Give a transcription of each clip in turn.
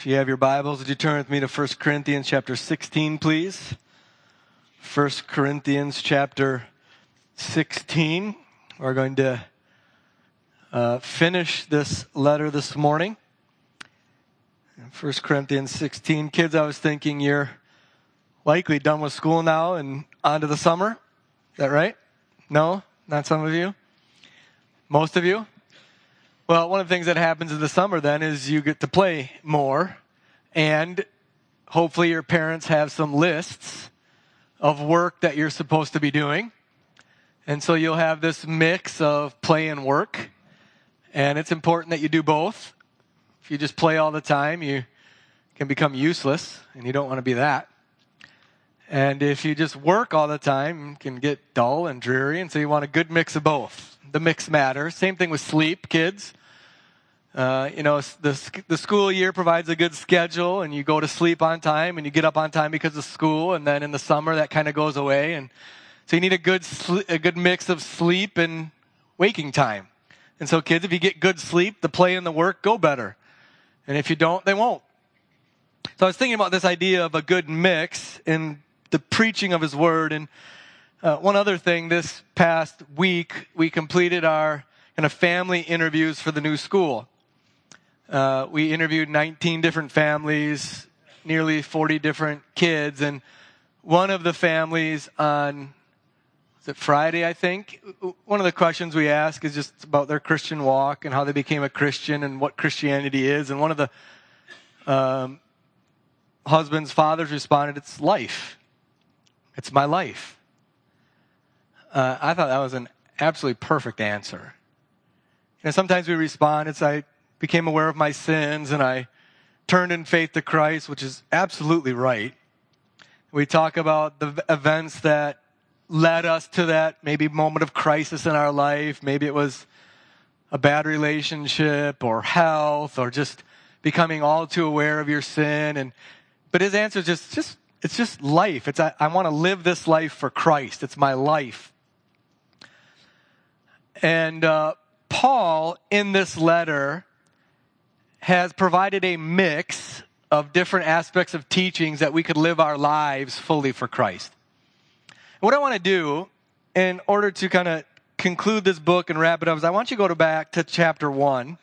If you have your Bibles, would you turn with me to 1 Corinthians chapter 16, please? 1 Corinthians chapter 16. We're going to uh, finish this letter this morning. 1 Corinthians 16. Kids, I was thinking you're likely done with school now and on to the summer. Is that right? No? Not some of you? Most of you? Well, one of the things that happens in the summer then is you get to play more, and hopefully your parents have some lists of work that you're supposed to be doing. And so you'll have this mix of play and work, and it's important that you do both. If you just play all the time, you can become useless, and you don't want to be that. And if you just work all the time, can get dull and dreary, and so you want a good mix of both. The mix matters. Same thing with sleep, kids. Uh, you know, the, the school year provides a good schedule and you go to sleep on time and you get up on time because of school. And then in the summer, that kind of goes away. And so you need a good, a good mix of sleep and waking time. And so kids, if you get good sleep, the play and the work go better. And if you don't, they won't. So I was thinking about this idea of a good mix in the preaching of his word. And uh, one other thing, this past week, we completed our kind of family interviews for the new school. Uh, we interviewed 19 different families, nearly 40 different kids, and one of the families on is it Friday, I think? One of the questions we ask is just about their Christian walk and how they became a Christian and what Christianity is. And one of the um, husband's fathers responded, It's life. It's my life. Uh, I thought that was an absolutely perfect answer. You know, sometimes we respond, it's like, became aware of my sins and I turned in faith to Christ, which is absolutely right. We talk about the events that led us to that maybe moment of crisis in our life. Maybe it was a bad relationship or health or just becoming all too aware of your sin. And, but his answer is just, just, it's just life. It's, I, I want to live this life for Christ. It's my life. And, uh, Paul in this letter has provided a mix of different aspects of teachings that we could live our lives fully for Christ. What I want to do in order to kind of conclude this book and wrap it up is I want you to go back to chapter 1.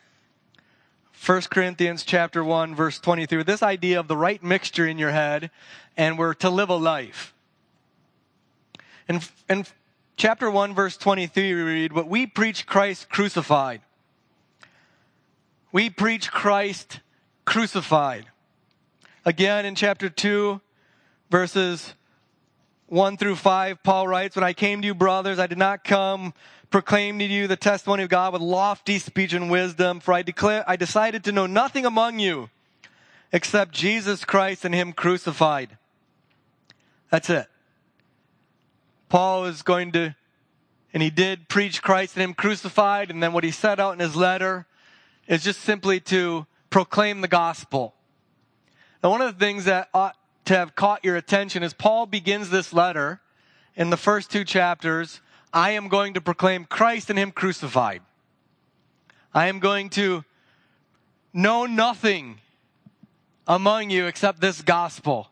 1 Corinthians chapter 1 verse 23. This idea of the right mixture in your head and we're to live a life. In, in chapter 1 verse 23 we read, but we preach Christ crucified we preach Christ crucified. Again, in chapter 2, verses 1 through 5, Paul writes, When I came to you, brothers, I did not come proclaim to you the testimony of God with lofty speech and wisdom, for I declare, I decided to know nothing among you except Jesus Christ and Him crucified. That's it. Paul is going to, and he did preach Christ and Him crucified, and then what he set out in his letter is just simply to proclaim the gospel. Now, one of the things that ought to have caught your attention is Paul begins this letter in the first two chapters. I am going to proclaim Christ and Him crucified. I am going to know nothing among you except this gospel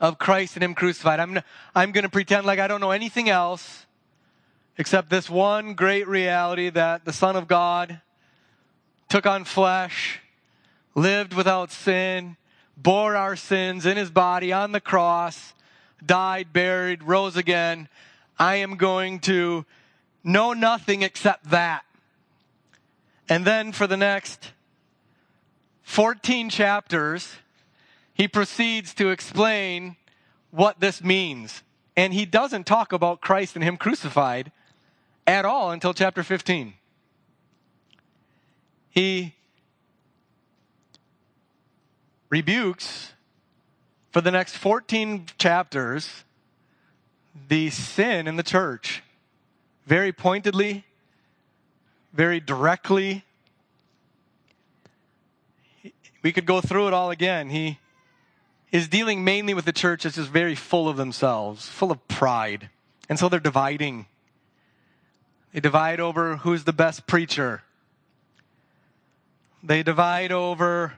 of Christ and Him crucified. I'm, I'm going to pretend like I don't know anything else except this one great reality that the Son of God took on flesh, lived without sin, bore our sins in his body on the cross, died, buried, rose again. I am going to know nothing except that. And then for the next 14 chapters, he proceeds to explain what this means. And he doesn't talk about Christ and him crucified at all until chapter 15 he rebukes for the next 14 chapters the sin in the church very pointedly, very directly. We could go through it all again. He is dealing mainly with the church that's just very full of themselves, full of pride. And so they're dividing. They divide over who's the best preacher they divide over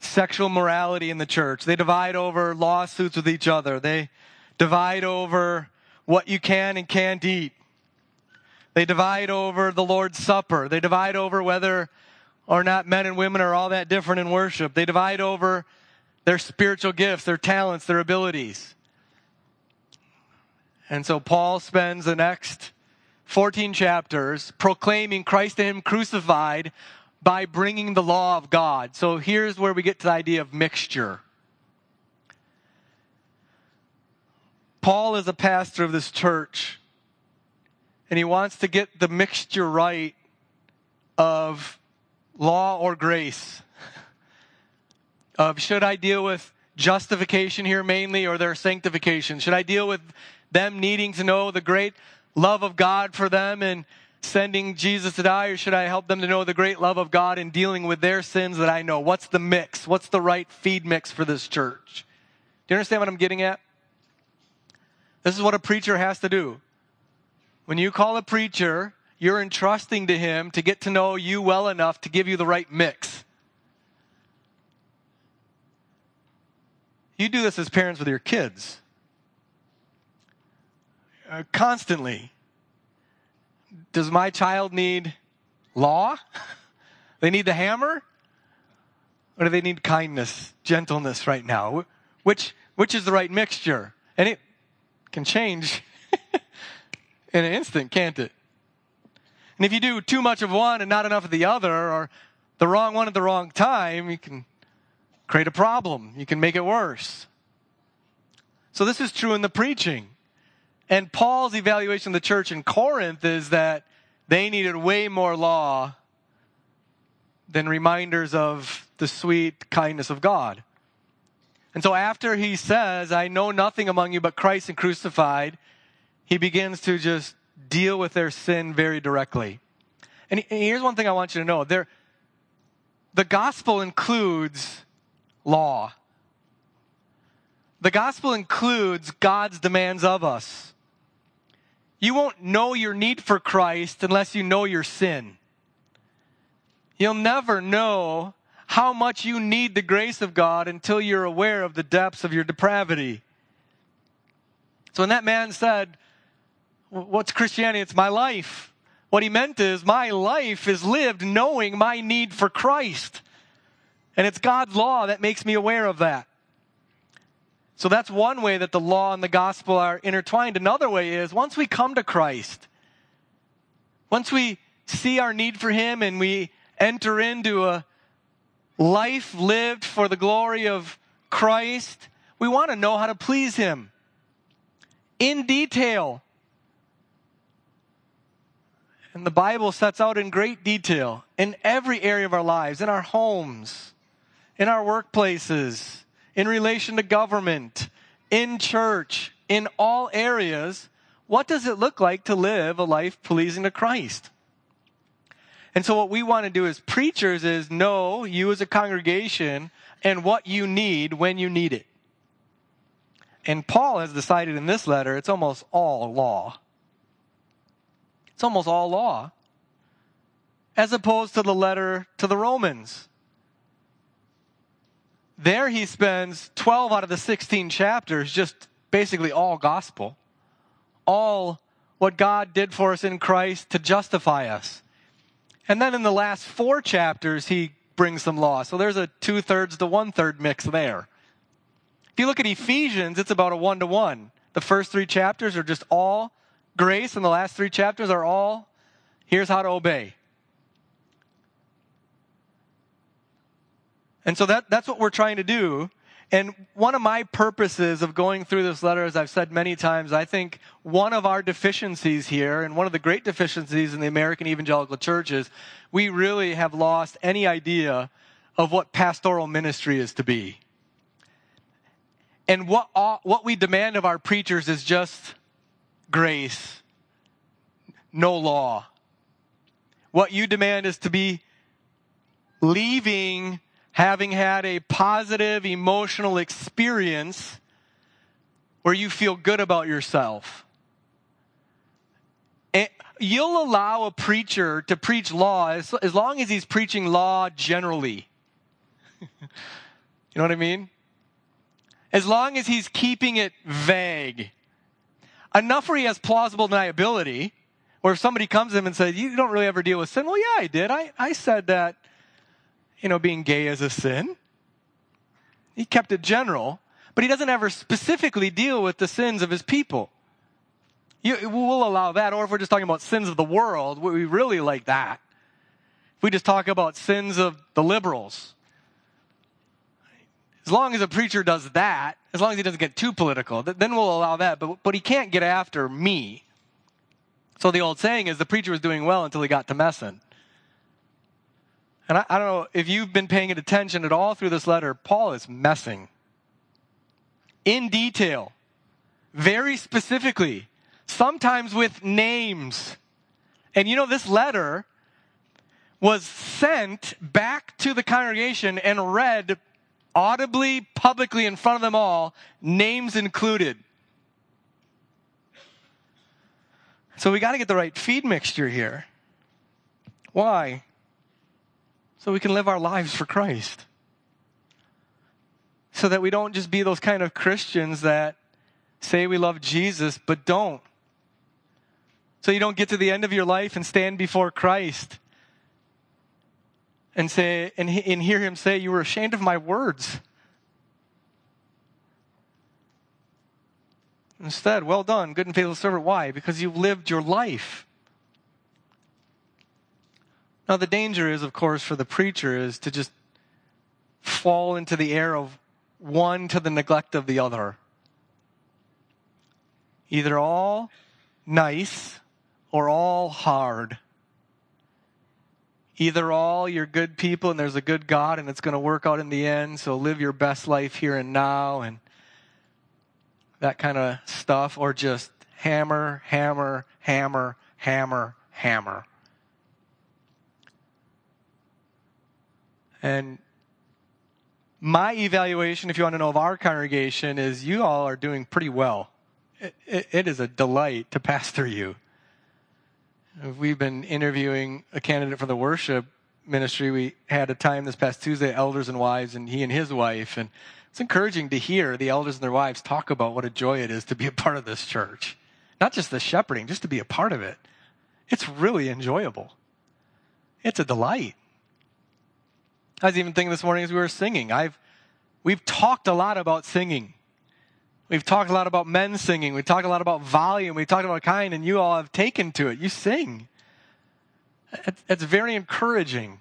sexual morality in the church. They divide over lawsuits with each other. They divide over what you can and can't eat. They divide over the Lord's Supper. They divide over whether or not men and women are all that different in worship. They divide over their spiritual gifts, their talents, their abilities. And so Paul spends the next 14 chapters proclaiming Christ and Him crucified by bringing the law of God. So here's where we get to the idea of mixture. Paul is a pastor of this church, and he wants to get the mixture right of law or grace. Of should I deal with justification here mainly or their sanctification? Should I deal with them needing to know the great love of God for them and sending Jesus to die, or should I help them to know the great love of God in dealing with their sins that I know? What's the mix? What's the right feed mix for this church? Do you understand what I'm getting at? This is what a preacher has to do. When you call a preacher, you're entrusting to him to get to know you well enough to give you the right mix. You do this as parents with your kids. Uh, constantly. Does my child need law? they need the hammer? Or do they need kindness, gentleness right now? Which, which is the right mixture? And it can change in an instant, can't it? And if you do too much of one and not enough of the other, or the wrong one at the wrong time, you can create a problem. You can make it worse. So this is true in the preaching. And Paul's evaluation of the church in Corinth is that they needed way more law than reminders of the sweet kindness of God. And so after he says, I know nothing among you but Christ and crucified, he begins to just deal with their sin very directly. And here's one thing I want you to know. There, the gospel includes law. The gospel includes God's demands of us. You won't know your need for Christ unless you know your sin. You'll never know how much you need the grace of God until you're aware of the depths of your depravity. So when that man said, What's Christianity? It's my life. What he meant is, my life is lived knowing my need for Christ. And it's God's law that makes me aware of that. So that's one way that the law and the gospel are intertwined. Another way is once we come to Christ, once we see our need for Him and we enter into a life lived for the glory of Christ, we want to know how to please Him in detail. And the Bible sets out in great detail in every area of our lives, in our homes, in our workplaces, in relation to government, in church, in all areas, what does it look like to live a life pleasing to Christ? And so what we want to do as preachers is know you as a congregation and what you need when you need it. And Paul has decided in this letter it's almost all law. It's almost all law. As opposed to the letter to the Romans there he spends 12 out of the 16 chapters just basically all gospel, all what God did for us in Christ to justify us. And then in the last four chapters, he brings some law. So there's a two thirds to one third mix there. If you look at Ephesians, it's about a one to one. The first three chapters are just all grace, and the last three chapters are all here's how to obey. And so that, that's what we're trying to do. And one of my purposes of going through this letter, as I've said many times, I think one of our deficiencies here, and one of the great deficiencies in the American evangelical church is we really have lost any idea of what pastoral ministry is to be. And what, what we demand of our preachers is just grace, no law. What you demand is to be leaving having had a positive emotional experience where you feel good about yourself. And you'll allow a preacher to preach law as, as long as he's preaching law generally. You know what I mean? As long as he's keeping it vague. Enough where he has plausible deniability, or if somebody comes to him and says, You don't really ever deal with sin. Well, yeah, I did. I, I said that, you know, being gay is a sin. He kept it general, but he doesn't ever specifically deal with the sins of his people. You, we'll allow that. Or if we're just talking about sins of the world, we really like that. If we just talk about sins of the liberals, as long as a preacher does that, as long as he doesn't get too political, then we'll allow that. But, but he can't get after me. So the old saying is the preacher was doing well until he got to messing. And I, I don't know if you've been paying attention at all through this letter, Paul is messing in detail, very specifically, sometimes with names. And you know, this letter was sent back to the congregation and read audibly, publicly in front of them all, names included. So we got to get the right feed mixture here. Why? So we can live our lives for Christ. So that we don't just be those kind of Christians that say we love Jesus but don't. So you don't get to the end of your life and stand before Christ and say and, and hear him say, You were ashamed of my words. Instead, well done, good and faithful servant. Why? Because you've lived your life. Now, the danger is, of course, for the preacher is to just fall into the air of one to the neglect of the other. Either all nice or all hard. Either all you're good people and there's a good God and it's going to work out in the end, so live your best life here and now and that kind of stuff, or just hammer, hammer, hammer, hammer, hammer. And my evaluation, if you want to know, of our congregation is you all are doing pretty well. it, it, it is a delight to pastor you. We've been interviewing a candidate for the worship ministry. We had a time this past Tuesday, elders and wives, and he and his wife. And it's encouraging to hear the elders and their wives talk about what a joy it is to be a part of this church. Not just the shepherding, just to be a part of it. It's really enjoyable. It's a delight. I was even thinking this morning as we were singing. I've we've talked a lot about singing. We've talked a lot about men singing. We've talked a lot about volume. We've talked about kind, and you all have taken to it. You sing. It's very encouraging.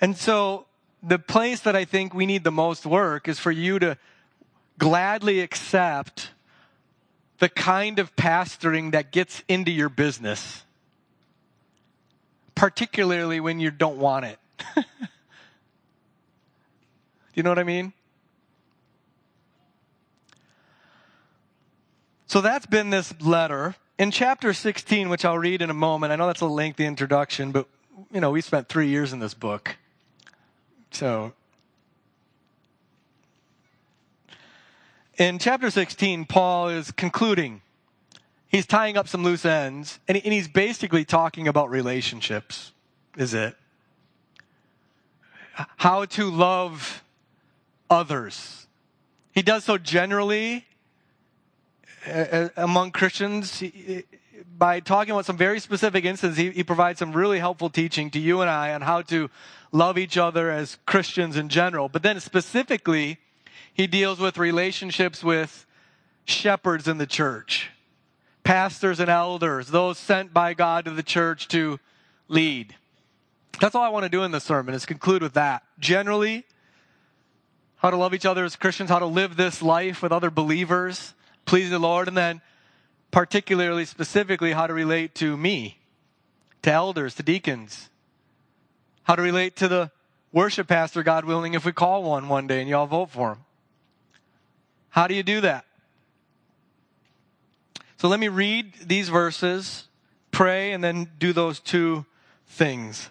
And so, the place that I think we need the most work is for you to gladly accept the kind of pastoring that gets into your business, particularly when you don't want it. Do you know what I mean? So that's been this letter. In chapter 16, which I'll read in a moment, I know that's a lengthy introduction, but you know, we spent three years in this book. So, in chapter 16, Paul is concluding. He's tying up some loose ends, and he's basically talking about relationships, is it? How to love others. He does so generally uh, uh, among Christians by talking about some very specific instances. He, he provides some really helpful teaching to you and I on how to love each other as Christians in general. But then specifically, he deals with relationships with shepherds in the church, pastors and elders, those sent by God to the church to lead. That's all I want to do in this sermon is conclude with that. Generally, how to love each other as Christians, how to live this life with other believers, please the Lord, and then particularly, specifically, how to relate to me, to elders, to deacons, how to relate to the worship pastor, God willing, if we call one one day and y'all vote for him. How do you do that? So let me read these verses, pray, and then do those two things.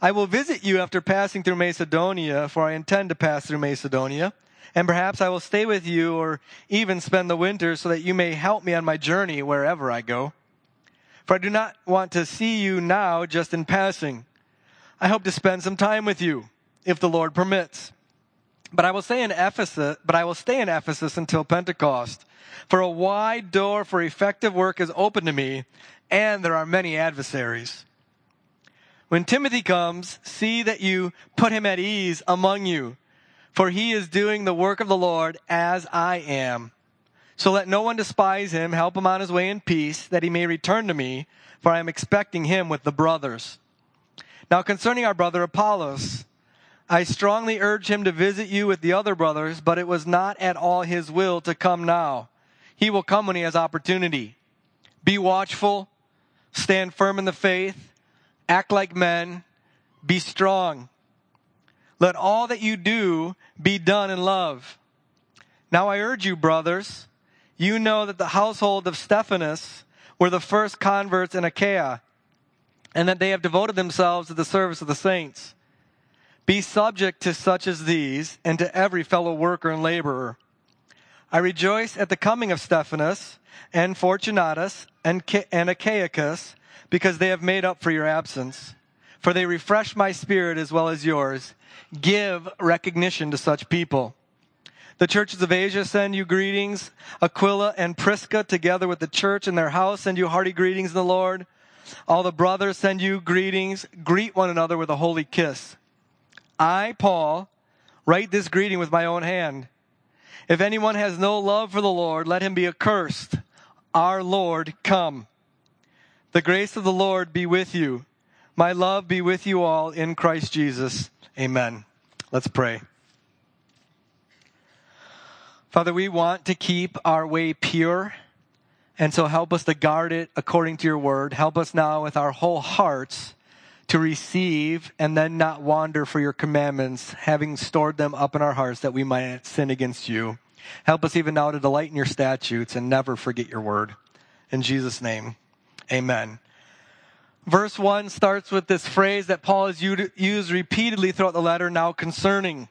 I will visit you after passing through Macedonia, for I intend to pass through Macedonia. And perhaps I will stay with you or even spend the winter so that you may help me on my journey wherever I go. For I do not want to see you now just in passing. I hope to spend some time with you, if the Lord permits. But I will stay in Ephesus, but I will stay in Ephesus until Pentecost. For a wide door for effective work is open to me, and there are many adversaries. When Timothy comes, see that you put him at ease among you, for he is doing the work of the Lord as I am. So let no one despise him, help him on his way in peace, that he may return to me, for I am expecting him with the brothers. Now concerning our brother Apollos, I strongly urge him to visit you with the other brothers, but it was not at all his will to come now. He will come when he has opportunity. Be watchful, stand firm in the faith, act like men, be strong. Let all that you do be done in love. Now I urge you, brothers, you know that the household of Stephanas were the first converts in Achaia, and that they have devoted themselves to the service of the saints. Be subject to such as these, and to every fellow worker and laborer. I rejoice at the coming of Stephanas, and Fortunatus and, and Achaicus, because they have made up for your absence. For they refresh my spirit as well as yours. Give recognition to such people. The churches of Asia send you greetings. Aquila and Prisca, together with the church in their house, send you hearty greetings in the Lord. All the brothers send you greetings. Greet one another with a holy kiss. I, Paul, write this greeting with my own hand. If anyone has no love for the Lord, let him be accursed. Our Lord, come. The grace of the Lord be with you. My love be with you all in Christ Jesus. Amen. Let's pray. Father, we want to keep our way pure, and so help us to guard it according to your word. Help us now with our whole hearts to receive and then not wander for your commandments, having stored them up in our hearts that we might sin against you. Help us even now to delight in your statutes and never forget your word. In Jesus' name, amen. Verse 1 starts with this phrase that Paul has used repeatedly throughout the letter, now concerning.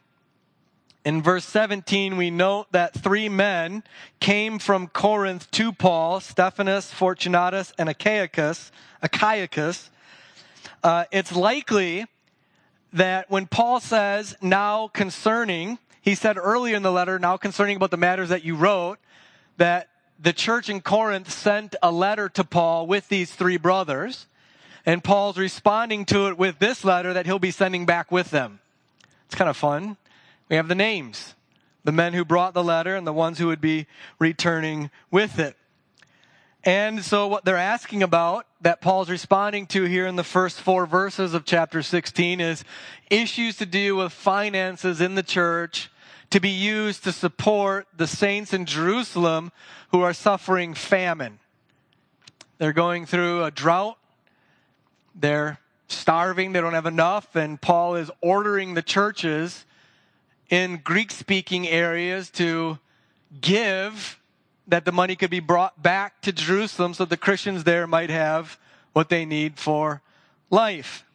In verse 17, we note that three men came from Corinth to Paul, Stephanas, Fortunatus, and Achaicus. Achaicus. Uh, it's likely that when Paul says, now concerning, he said earlier in the letter, now concerning about the matters that you wrote, that the church in Corinth sent a letter to Paul with these three brothers. And Paul's responding to it with this letter that he'll be sending back with them. It's kind of fun. We have the names, the men who brought the letter and the ones who would be returning with it. And so what they're asking about that Paul's responding to here in the first four verses of chapter 16 is issues to do with finances in the church to be used to support the saints in Jerusalem who are suffering famine. They're going through a drought. They're starving. They don't have enough. And Paul is ordering the churches in Greek speaking areas to give that the money could be brought back to Jerusalem so the Christians there might have what they need for life.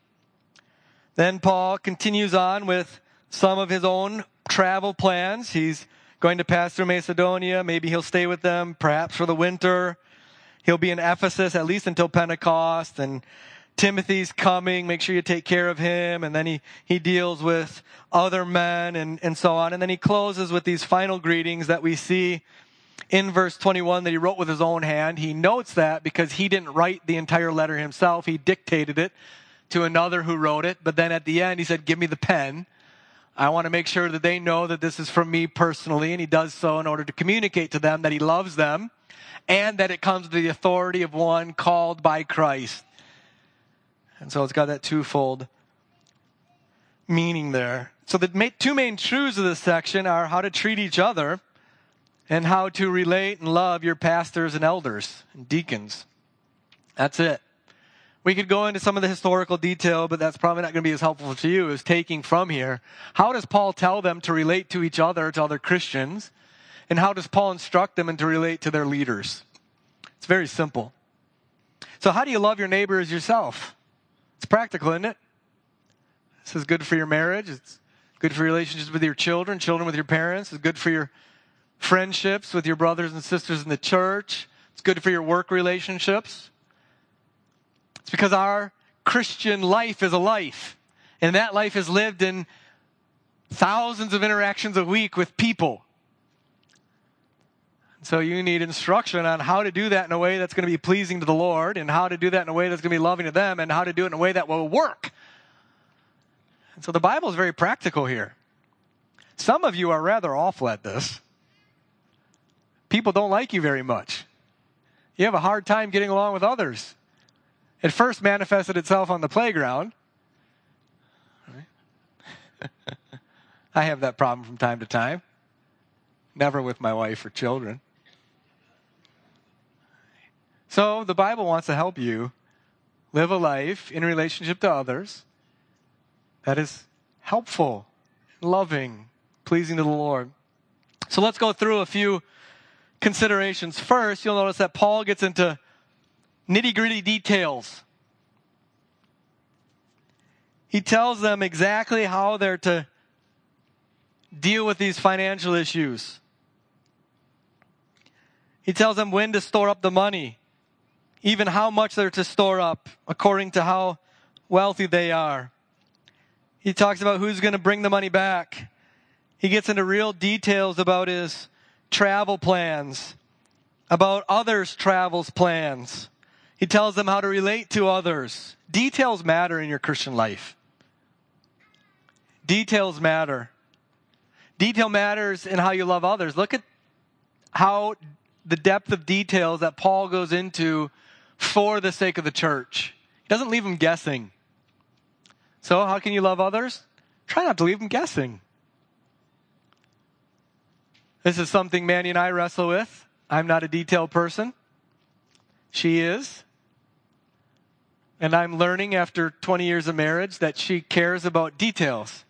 Then Paul continues on with some of his own travel plans. He's going to pass through Macedonia. Maybe he'll stay with them, perhaps for the winter. He'll be in Ephesus at least until Pentecost and Timothy's coming, make sure you take care of him. And then he, he deals with other men and, and so on. And then he closes with these final greetings that we see in verse 21 that he wrote with his own hand. He notes that because he didn't write the entire letter himself. He dictated it to another who wrote it. But then at the end, he said, give me the pen. I want to make sure that they know that this is from me personally. And he does so in order to communicate to them that he loves them and that it comes to the authority of one called by Christ. And so it's got that twofold meaning there. So the two main truths of this section are how to treat each other and how to relate and love your pastors and elders and deacons. That's it. We could go into some of the historical detail, but that's probably not going to be as helpful to you as taking from here. How does Paul tell them to relate to each other, to other Christians? And how does Paul instruct them and to relate to their leaders? It's very simple. So, how do you love your neighbor as yourself? It's practical, isn't it? This is good for your marriage. It's good for relationships with your children, children with your parents. It's good for your friendships with your brothers and sisters in the church. It's good for your work relationships. It's because our Christian life is a life, and that life is lived in thousands of interactions a week with people. So you need instruction on how to do that in a way that's going to be pleasing to the Lord, and how to do that in a way that's going to be loving to them, and how to do it in a way that will work. And so the Bible is very practical here. Some of you are rather awful at this. People don't like you very much. You have a hard time getting along with others. It first manifested itself on the playground. I have that problem from time to time. Never with my wife or children. So the Bible wants to help you live a life in relationship to others that is helpful, loving, pleasing to the Lord. So let's go through a few considerations. First, you'll notice that Paul gets into nitty gritty details. He tells them exactly how they're to deal with these financial issues. He tells them when to store up the money, even how much they're to store up according to how wealthy they are. He talks about who's going to bring the money back. He gets into real details about his travel plans, about others' travels plans. He tells them how to relate to others. Details matter in your Christian life. Details matter. Detail matters in how you love others. Look at how the depth of details that Paul goes into for the sake of the church. He doesn't leave them guessing. So, how can you love others? Try not to leave them guessing. This is something Manny and I wrestle with. I'm not a detailed person. She is. And I'm learning after 20 years of marriage that she cares about details.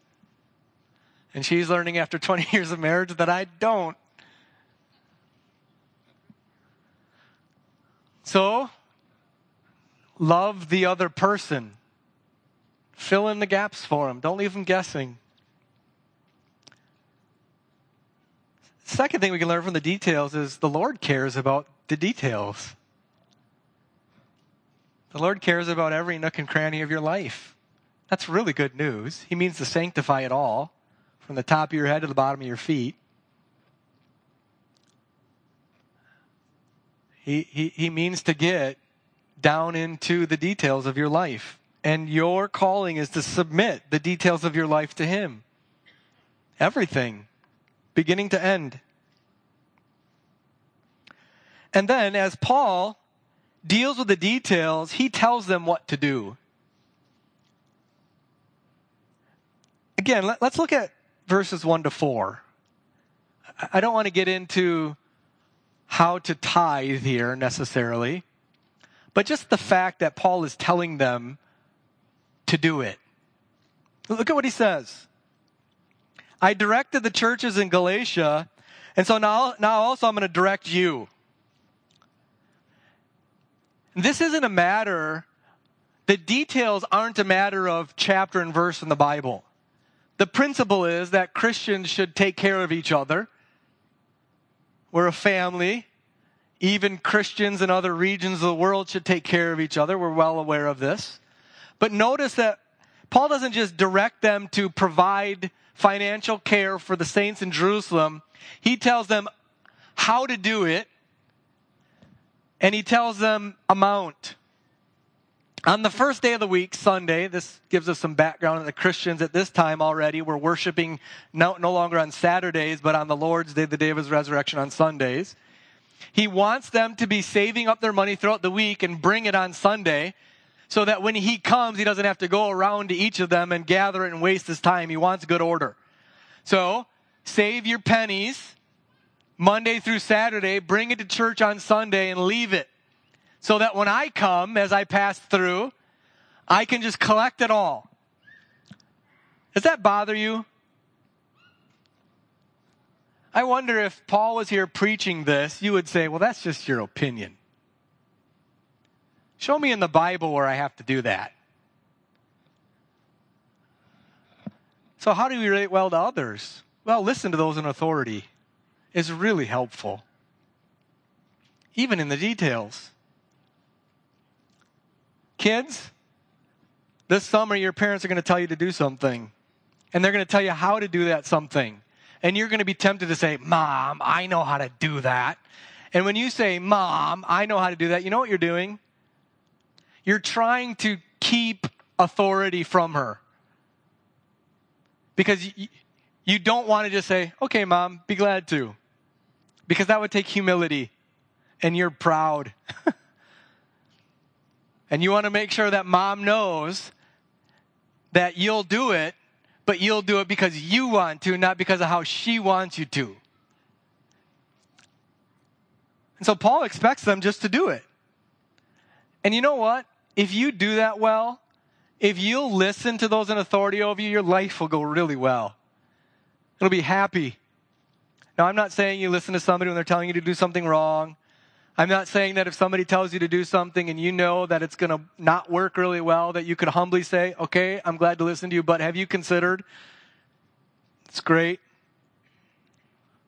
And she's learning after 20 years of marriage that I don't. So, love the other person. Fill in the gaps for them. Don't leave them guessing. Second thing we can learn from the details is the Lord cares about the details. The Lord cares about every nook and cranny of your life. That's really good news. He means to sanctify it all, from the top of your head to the bottom of your feet. He, he, he means to get down into the details of your life. And your calling is to submit the details of your life to Him. Everything, beginning to end. And then, as Paul deals with the details, he tells them what to do. Again, let, us look at verses 1 to 4. I don't want to get into how to tithe here necessarily, but just the fact that Paul is telling them to do it. Look at what he says. I directed the churches in Galatia, and so now, now also I'm going to direct you. This isn't a matter, the details aren't a matter of chapter and verse in the Bible. The principle is that Christians should take care of each other we're a family. Even Christians in other regions of the world should take care of each other. We're well aware of this. But notice that Paul doesn't just direct them to provide financial care for the saints in Jerusalem. He tells them how to do it, and he tells them amount. On the first day of the week, Sunday, this gives us some background on the Christians at this time already. We're worshiping no, no longer on Saturdays, but on the Lord's Day, the day of his resurrection on Sundays. He wants them to be saving up their money throughout the week and bring it on Sunday so that when he comes, he doesn't have to go around to each of them and gather it and waste his time. He wants good order. So, save your pennies Monday through Saturday, bring it to church on Sunday and leave it so that when I come, as I pass through, I can just collect it all. Does that bother you? I wonder if Paul was here preaching this, you would say, well, that's just your opinion. Show me in the Bible where I have to do that. So, how do we relate well to others? Well, listen to those in authority is really helpful, even in the details. Kids, this summer your parents are going to tell you to do something, and they're going to tell you how to do that something. And you're going to be tempted to say, Mom, I know how to do that. And when you say, Mom, I know how to do that, you know what you're doing? You're trying to keep authority from her because you don't want to just say, okay, mom, be glad to. Because that would take humility and you're proud. and you want to make sure that mom knows that you'll do it, but you'll do it because you want to, not because of how she wants you to. And so Paul expects them just to do it. And you know what? If you do that well, if you'll listen to those in authority over you, your life will go really well. It'll be happy. Now, I'm not saying you listen to somebody when they're telling you to do something wrong. I'm not saying that if somebody tells you to do something and you know that it's going to not work really well, that you could humbly say, okay, I'm glad to listen to you, but have you considered? It's great.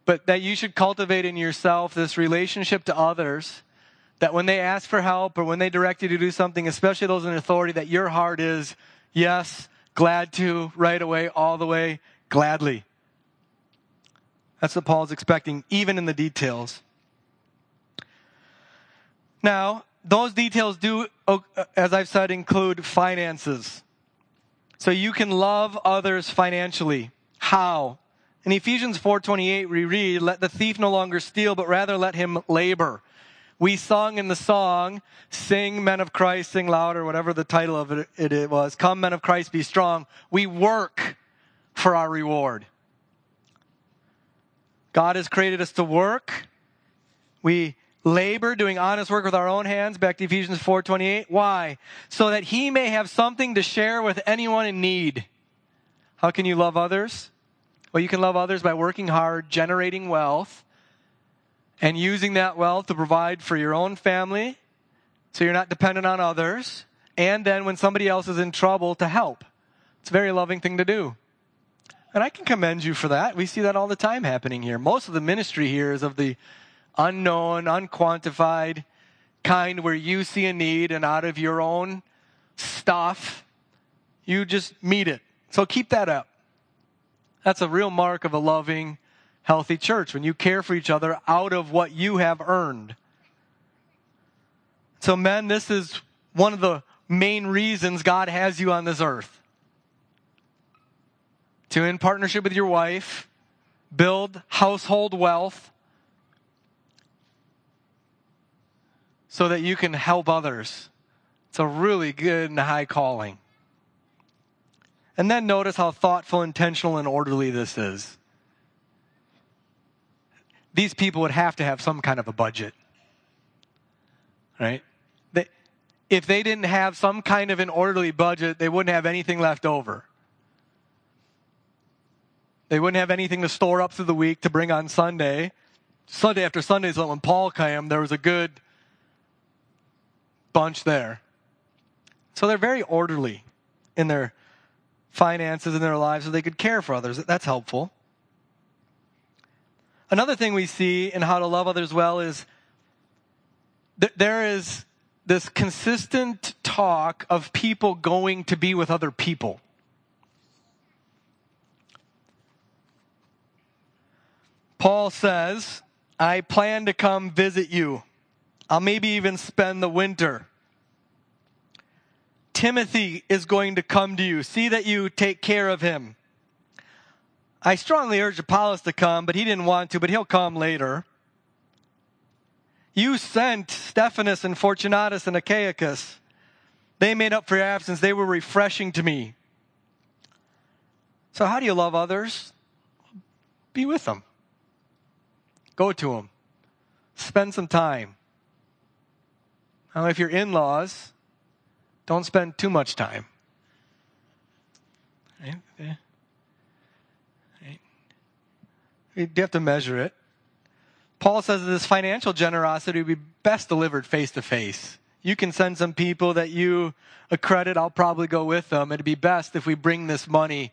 But that you should cultivate in yourself this relationship to others that when they ask for help or when they direct you to do something, especially those in authority, that your heart is, yes, glad to, right away, all the way, gladly. That's what Paul's expecting, even in the details. Now, those details do, as I've said, include finances. So you can love others financially. How? In Ephesians 4:28 we read, "Let the thief no longer steal, but rather let him labor." we sung in the song, Sing Men of Christ, Sing Loud, or whatever the title of it, it was, Come Men of Christ, Be Strong. We work for our reward. God has created us to work. We labor doing honest work with our own hands back to Ephesians 4:28 why so that he may have something to share with anyone in need how can you love others well you can love others by working hard generating wealth and using that wealth to provide for your own family so you're not dependent on others. And then when somebody else is in trouble, to help. It's a very loving thing to do. And I can commend you for that. We see that all the time happening here. Most of the ministry here is of the unknown, unquantified kind where you see a need and out of your own stuff, you just meet it. So keep that up. That's a real mark of a loving, healthy church, when you care for each other out of what you have earned. So, men, this is one of the main reasons God has you on this earth. To, in partnership with your wife, build household wealth so that you can help others. It's a really good and high calling. And then notice how thoughtful, intentional, and orderly this is these people would have to have some kind of a budget. Right? They, if they didn't have some kind of an orderly budget, they wouldn't have anything left over. They wouldn't have anything to store up through the week to bring on Sunday. Sunday after Sunday is when Paul came, there was a good bunch there. So they're very orderly in their finances in their lives so they could care for others. That's helpful. Another thing we see in how to love others well is th- there is this consistent talk of people going to be with other people. Paul says, I plan to come visit you. I'll maybe even spend the winter. Timothy is going to come to you. See that you take care of him. I strongly urge Apollos to come, but he didn't want to, but he'll come later. You sent Stephanas and Fortunatus and Achaicus. They made up for your absence. They were refreshing to me. So, how do you love others? Be with them. Go to them. Spend some time. Now, if you're in laws, Don't spend too much time. Right? Right? You have to measure it. Paul says that this financial generosity would be best delivered face to face. You can send some people that you accredit, I'll probably go with them. It'd be best if we bring this money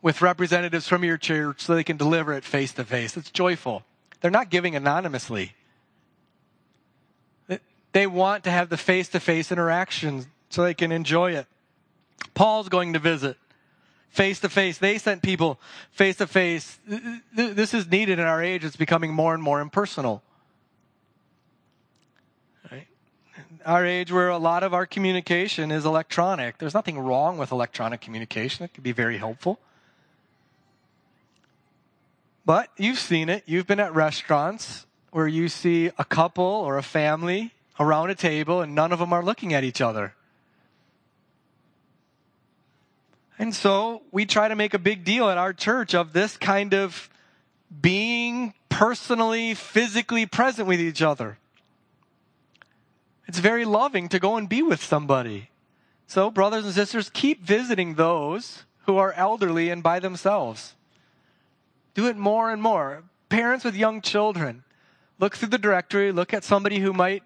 with representatives from your church so they can deliver it face to face. It's joyful. They're not giving anonymously. They want to have the face to face interaction so they can enjoy it. Paul's going to visit face to face. They sent people face to face. This is needed in our age. It's becoming more and more impersonal. Our age where a lot of our communication is electronic. There's nothing wrong with electronic communication. It can be very helpful. But you've seen it. You've been at restaurants where you see a couple or a family around a table and none of them are looking at each other. And so we try to make a big deal at our church of this kind of being personally, physically present with each other. It's very loving to go and be with somebody. So, brothers and sisters, keep visiting those who are elderly and by themselves. Do it more and more. Parents with young children, look through the directory, look at somebody who might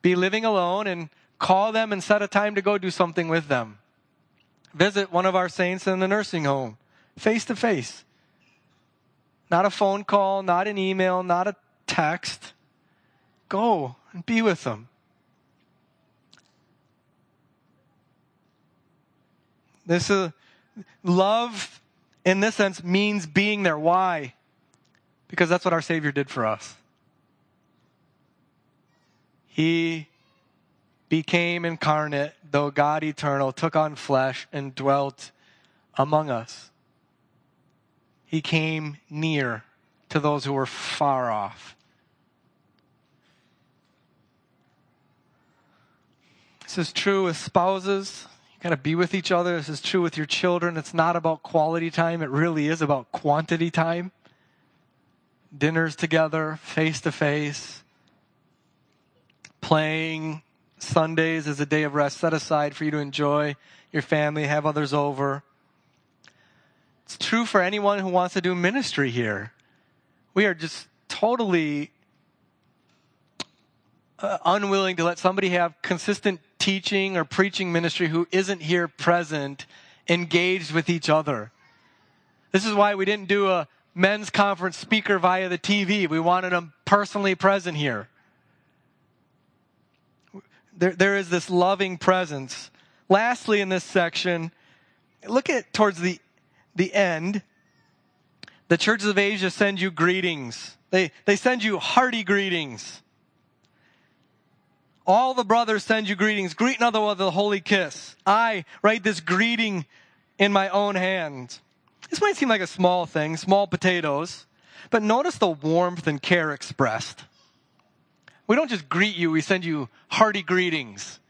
be living alone, and call them and set a time to go do something with them visit one of our saints in the nursing home face to face. Not a phone call, not an email, not a text. Go and be with them. This is love in this sense means being there. Why? Because that's what our Savior did for us. He became incarnate, though God eternal, took on flesh and dwelt among us. He came near to those who were far off. This is true with spouses. You of be with each other. This is true with your children. It's not about quality time, it really is about quantity time. Dinners together, face to face, playing, Sundays is a day of rest set aside for you to enjoy your family, have others over. It's true for anyone who wants to do ministry here. We are just totally uh, unwilling to let somebody have consistent teaching or preaching ministry who isn't here present, engaged with each other. This is why we didn't do a men's conference speaker via the TV. We wanted them personally present here there, there is this loving presence. Lastly, in this section, look at towards the, the end. The churches of Asia send you greetings. They, they send you hearty greetings. All the brothers send you greetings. Greet another with a holy kiss. I write this greeting in my own hand. This might seem like a small thing, small potatoes, but notice the warmth and care expressed. We don't just greet you, we send you hearty greetings.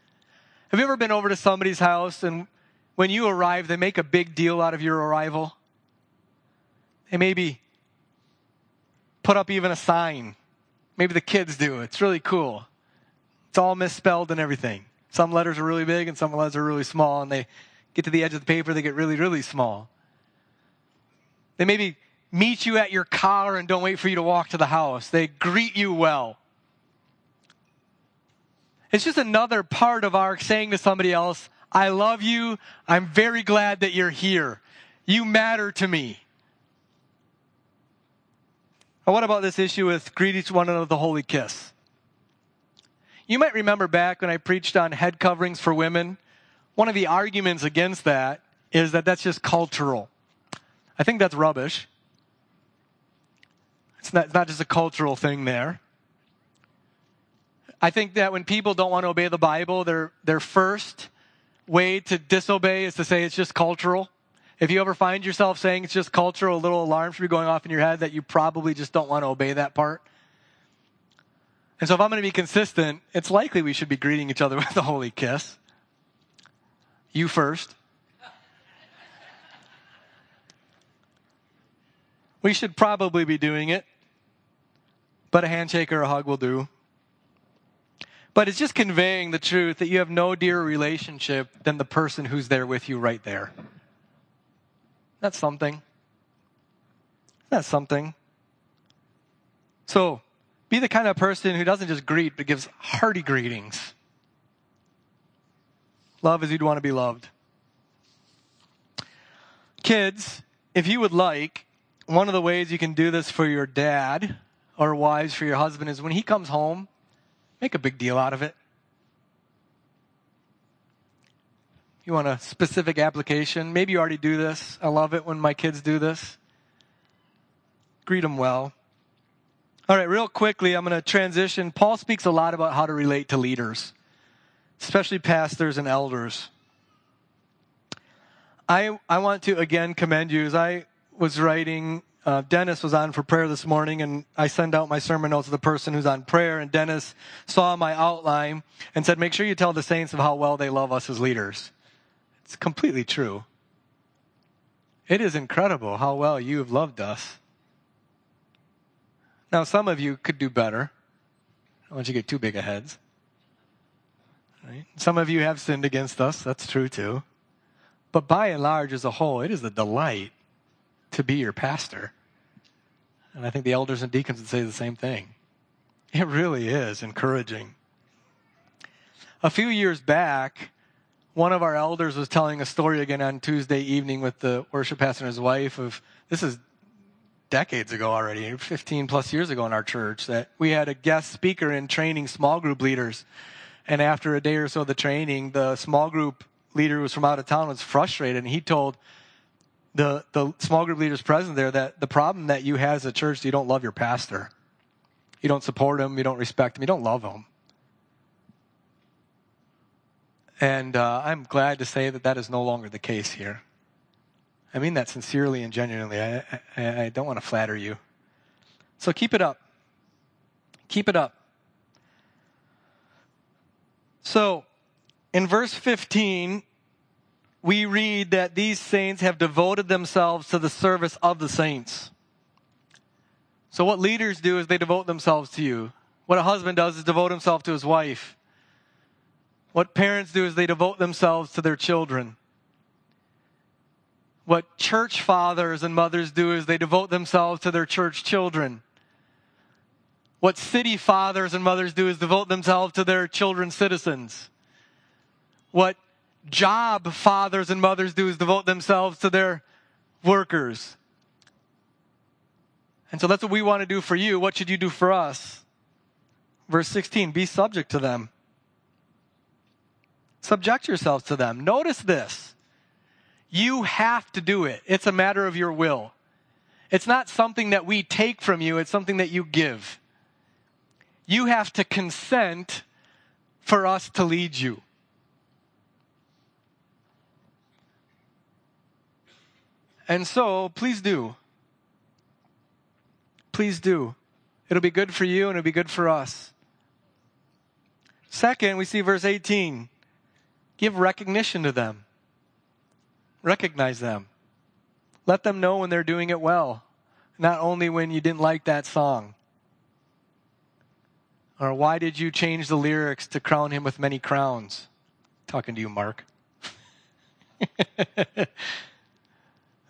Have you ever been over to somebody's house and when you arrive, they make a big deal out of your arrival? They maybe put up even a sign. Maybe the kids do. It's really cool. It's all misspelled and everything. Some letters are really big and some letters are really small, and they get to the edge of the paper, they get really, really small. They maybe meet you at your car and don't wait for you to walk to the house. They greet you well. It's just another part of our saying to somebody else, I love you. I'm very glad that you're here. You matter to me. Now, what about this issue with greet each one another the holy kiss? You might remember back when I preached on head coverings for women. One of the arguments against that is that that's just cultural. I think that's rubbish. It's not, it's not just a cultural thing there. I think that when people don't want to obey the Bible, their, their first way to disobey is to say it's just cultural. If you ever find yourself saying it's just cultural, a little alarm should be going off in your head that you probably just don't want to obey that part. And so if I'm going to be consistent, it's likely we should be greeting each other with a holy kiss. You first. We should probably be doing it, but a handshake or a hug will do. But it's just conveying the truth that you have no dearer relationship than the person who's there with you right there. That's something. That's something. So, be the kind of person who doesn't just greet, but gives hearty greetings. Love as you'd want to be loved. Kids, if you would like, one of the ways you can do this for your dad or wives for your husband is when he comes home, make a big deal out of it. You want a specific application? Maybe you already do this. I love it when my kids do this. Greet them well. All right, real quickly, I'm going to transition. Paul speaks a lot about how to relate to leaders, especially pastors and elders. I, I want to again commend you. As I was writing, uh, Dennis was on for prayer this morning, and I send out my sermon notes to the person who's on prayer. And Dennis saw my outline and said, Make sure you tell the saints of how well they love us as leaders. It's completely true. It is incredible how well you have loved us. Now, some of you could do better. Want you get too big of heads. Right? Some of you have sinned against us. That's true too. But by and large, as a whole, it is a delight to be your pastor. And I think the elders and deacons would say the same thing. It really is encouraging. A few years back, one of our elders was telling a story again on Tuesday evening with the worship pastor and his wife of this is decades ago already, 15 plus years ago in our church, that we had a guest speaker in training small group leaders. And after a day or so of the training, the small group leader who was from out of town was frustrated and he told the, the small group leaders present there that the problem that you have as a church you don't love your pastor. You don't support him, you don't respect him, you don't love him. And uh, I'm glad to say that that is no longer the case here. I mean that sincerely and genuinely. I, I, I don't want to flatter you. So keep it up. Keep it up. So, in verse 15, we read that these saints have devoted themselves to the service of the saints. So, what leaders do is they devote themselves to you. What a husband does is devote himself to his wife. What parents do is they devote themselves to their children. What church fathers and mothers do is they devote themselves to their church children. What city fathers and mothers do is devote themselves to their children's citizens. What job fathers and mothers do is devote themselves to their workers. And so that's what we want to do for you. What should you do for us? Verse 16 be subject to them. Subject yourselves to them. Notice this. You have to do it. It's a matter of your will. It's not something that we take from you, it's something that you give. You have to consent for us to lead you. And so, please do. Please do. It'll be good for you and it'll be good for us. Second, we see verse 18 give recognition to them, recognize them. Let them know when they're doing it well, not only when you didn't like that song. Or why did you change the lyrics to crown him with many crowns? Talking to you, Mark.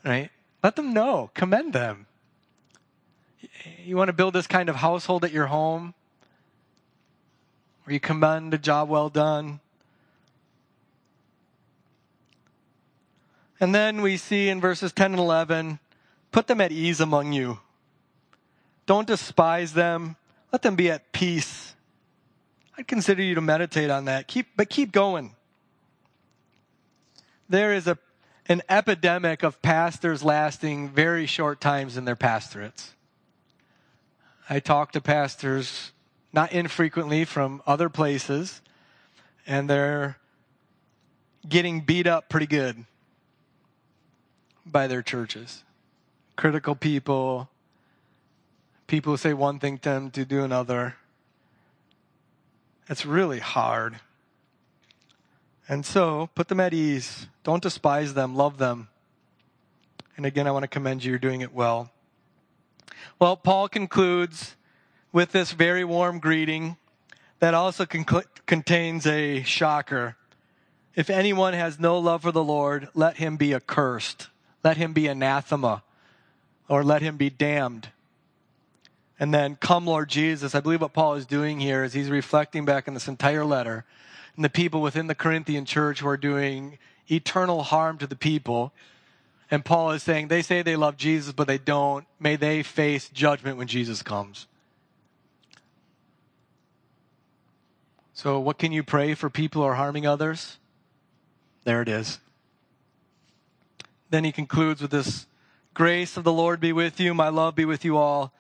right? Let them know. Commend them. You want to build this kind of household at your home where you commend a job well done. And then we see in verses 10 and 11 put them at ease among you. Don't despise them. Let them be at peace. I'd consider you to meditate on that. Keep, but keep going. There is a an epidemic of pastors lasting very short times in their pastorates. I talk to pastors not infrequently from other places, and they're getting beat up pretty good by their churches. Critical people, people who say one thing to them to do another. It's really hard. And so, put them at ease. Don't despise them. Love them. And again, I want to commend you. You're doing it well. Well, Paul concludes with this very warm greeting that also con- contains a shocker. If anyone has no love for the Lord, let him be accursed. Let him be anathema, or let him be damned. And then, come, Lord Jesus. I believe what Paul is doing here is he's reflecting back in this entire letter and the people within the Corinthian church who are doing eternal harm to the people. And Paul is saying they say they love Jesus, but they don't. May they face judgment when Jesus comes. So, what can you pray for people who are harming others? There it is. Then he concludes with this grace of the Lord be with you, my love be with you all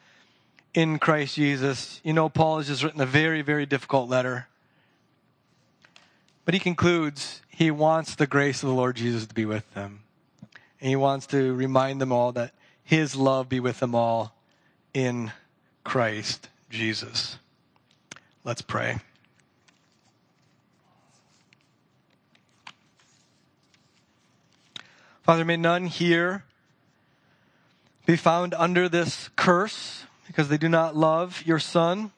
in Christ Jesus. You know, Paul has just written a very, very difficult letter. But he concludes, he wants the grace of the Lord Jesus to be with them. And he wants to remind them all that his love be with them all in Christ Jesus. Let's pray. Father, may none here be found under this curse because they do not love your Son.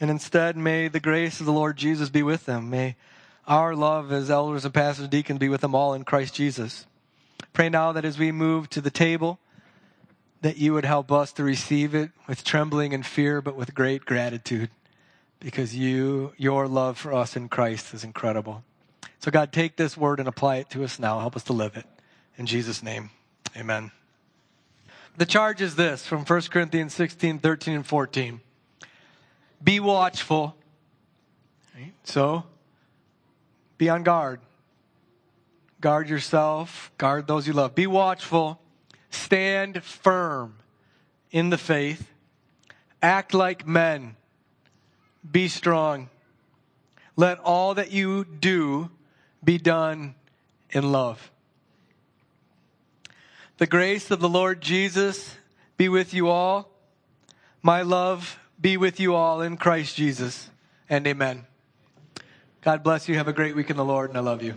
And instead, may the grace of the Lord Jesus be with them. May our love as elders and pastors and deacons be with them all in Christ Jesus. Pray now that as we move to the table, that you would help us to receive it with trembling and fear, but with great gratitude, because you, your love for us in Christ is incredible. So God, take this word and apply it to us now. Help us to live it. In Jesus' name, amen. The charge is this from 1 Corinthians 16, 13, and 14. Be watchful. So, be on guard. Guard yourself, guard those you love. Be watchful. Stand firm in the faith. Act like men. Be strong. Let all that you do be done in love. The grace of the Lord Jesus be with you all. My love be with you all in Christ Jesus. And amen. God bless you. Have a great week in the Lord, and I love you.